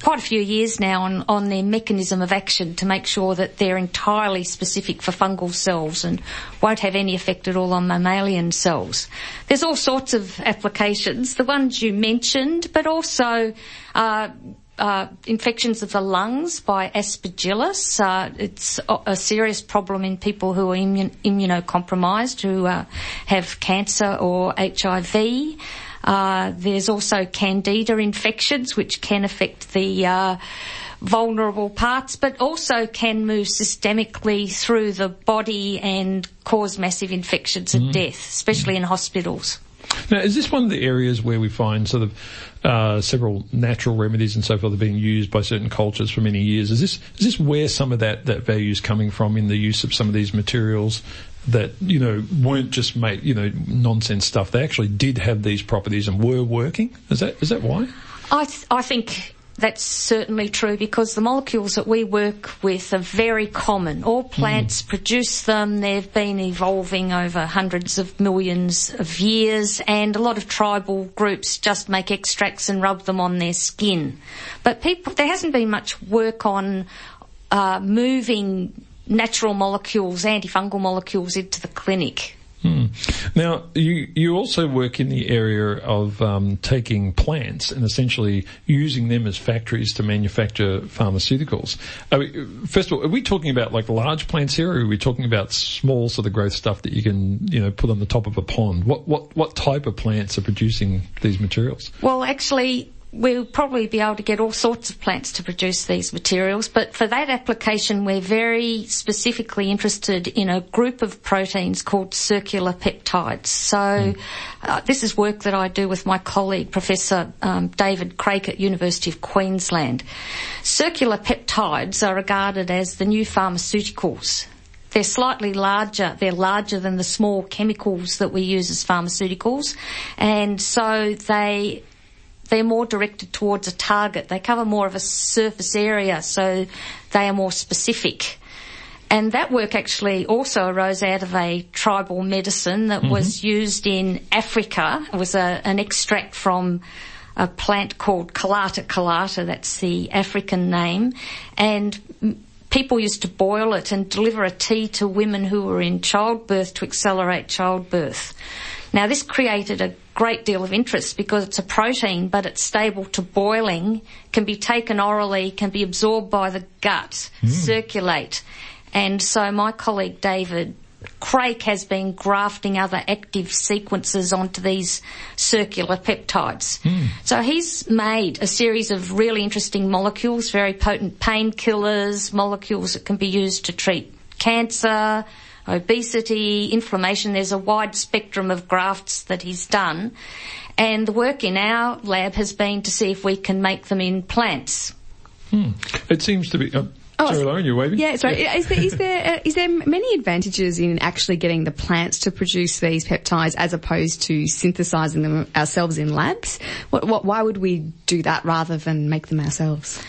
H: quite a few years now on, on their mechanism of action to make sure that they're entirely specific for fungal cells and won't have any effect at all on mammalian cells. There's all sorts of applications, the ones you mentioned, but also uh, uh, infections of the lungs by aspergillus. Uh, it's a serious problem in people who are immun- immunocompromised, who uh, have cancer or HIV. Uh, there's also candida infections, which can affect the uh, vulnerable parts, but also can move systemically through the body and cause massive infections and mm. death, especially in hospitals.
A: Now, is this one of the areas where we find sort of uh, several natural remedies and so forth are being used by certain cultures for many years? Is this is this where some of that that value is coming from in the use of some of these materials that you know weren't just made you know nonsense stuff. They actually did have these properties and were working. Is that is that why?
H: I th- I think that's certainly true because the molecules that we work with are very common. All plants mm. produce them. They've been evolving over hundreds of millions of years and a lot of tribal groups just make extracts and rub them on their skin. But people, there hasn't been much work on uh, moving natural molecules, antifungal molecules into the clinic.
A: Hmm. Now, you you also work in the area of um, taking plants and essentially using them as factories to manufacture pharmaceuticals. first of all, are we talking about like large plants here, or are we talking about small sort of growth stuff that you can you know put on the top of a pond? What what what type of plants are producing these materials?
H: Well, actually, we'll probably be able to get all sorts of plants to produce these materials, but for that application, we're very specifically interested in a group of proteins called circular peptides. So, mm. uh, this is work that I do with my colleague, Professor um, David Craik at University of Queensland. Circular peptides are regarded as the new pharmaceuticals. They're slightly larger. They're larger than the small chemicals that we use as pharmaceuticals. And so they they're more directed towards a target. They cover more of a surface area, so they are more specific. And that work actually also arose out of a tribal medicine that mm-hmm. was used in Africa. It was a, an extract from a plant called Kalata kalata, that's the African name. And people used to boil it and deliver a tea to women who were in childbirth to accelerate childbirth. Now this created a great deal of interest because it's a protein, but it's stable to boiling, can be taken orally, can be absorbed by the gut, mm. circulate. And so my colleague David Craik has been grafting other active sequences onto these circular peptides. So he's made a series of really interesting molecules, very potent painkillers, molecules that can be used to treat cancer, obesity, inflammation. There's a wide spectrum of grafts that he's done. And the work in our lab has been to see if we can make them in plants.
A: It seems to be. Uh, sorry, Lauren, you're waving.
B: Yeah, sorry. Is there, is there, uh, is there many advantages in actually getting the plants to produce these peptides as opposed to synthesizing them ourselves in labs? What, what, why would we do that rather than make them ourselves?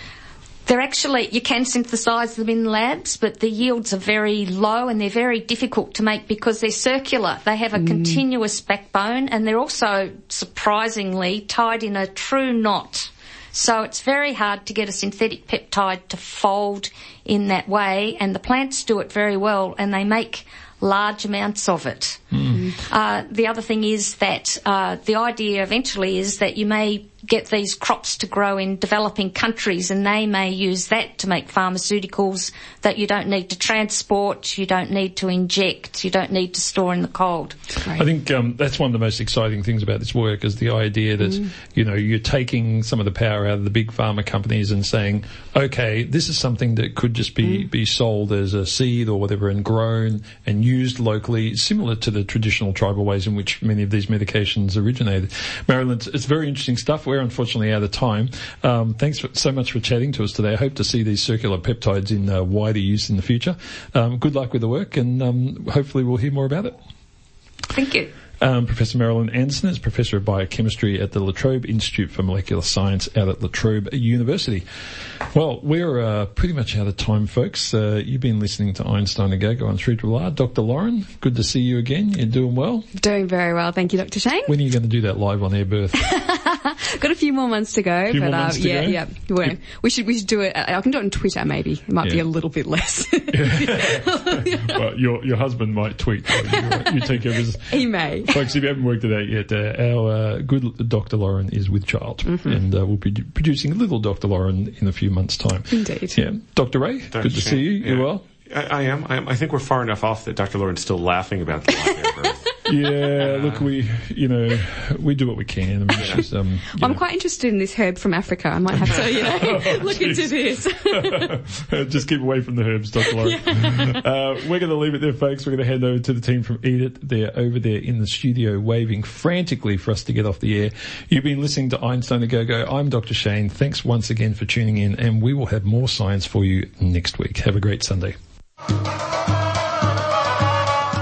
H: They're actually, you can synthesize them in labs, but the yields are very low and they're very difficult to make because they're circular. They have a continuous backbone and they're also surprisingly tied in a true knot. So it's very hard to get a synthetic peptide to fold in that way and the plants do it very well and they make large amounts of it. Uh, the other thing is that uh, the idea eventually is that you may get these crops to grow in developing countries and they may use that to make pharmaceuticals that you don't need to transport, you don't need to inject, you don't need to store in the cold.
A: I think um, that's one of the most exciting things about this work is the idea that you know you're taking some of the power out of the big pharma companies and saying, okay, this is something that could just be be sold as a seed or whatever and grown and used locally, similar to the traditional tribal ways in which many of these medications originated. Marilyn, it's, it's very interesting stuff. We're unfortunately out of time. Um, thanks for, so much for chatting to us today. I hope to see these circular peptides in uh, wider use in the future. Um, good luck with the work, and um, hopefully we'll hear more about it.
H: Thank you.
A: Um, Professor Marilyn Anderson is Professor of Biochemistry at the La Trobe Institute for Molecular Science out at La Trobe University. Well, we're uh, pretty much out of time, folks. Uh, you've been listening to Einstein A Go-Go on 3 R. Dr. Lauren, good to see you again. You're doing well.
B: Doing very well, thank you, Dr. Shane.
A: When are you going to do that live on air birth?
B: Got a few more months to go,
A: Few
B: but
A: more
B: uh,
A: to
B: yeah,
A: go?
B: yeah. Well, we should we should do it. uh, I can do it on Twitter, maybe. It might be a little bit less.
A: well, your, your husband might tweet. You, you take care of his.
B: he may.
A: Folks, if you haven't worked it out yet, uh, our uh, good Dr. Lauren is with child,
B: Mm-hmm.
A: and uh, we'll be producing little Dr. Lauren in a few months' time.
B: Indeed.
A: Yeah, Dr. Ray,
C: Dr.
A: good to
C: Shane.
A: see you. You well?
C: I, I am. I am. I think we're far enough off that Dr. Lauren's still laughing about the live air birth.
A: Yeah, look, we, you know, we do what we can. I mean, it's just, um, you
B: I'm quite interested in this herb from Africa. I might have to, you know, look into this.
A: Just keep away from the herbs, Dr. Lauren. uh, we're going to leave it there, folks. We're going to hand over to the team from Eat It. They're over there in the studio waving frantically for us to get off the air. You've been listening to Einstein a Go Go. I'm Dr. Shane. Thanks once again for tuning in, and we will have more science for you next week. Have a great Sunday.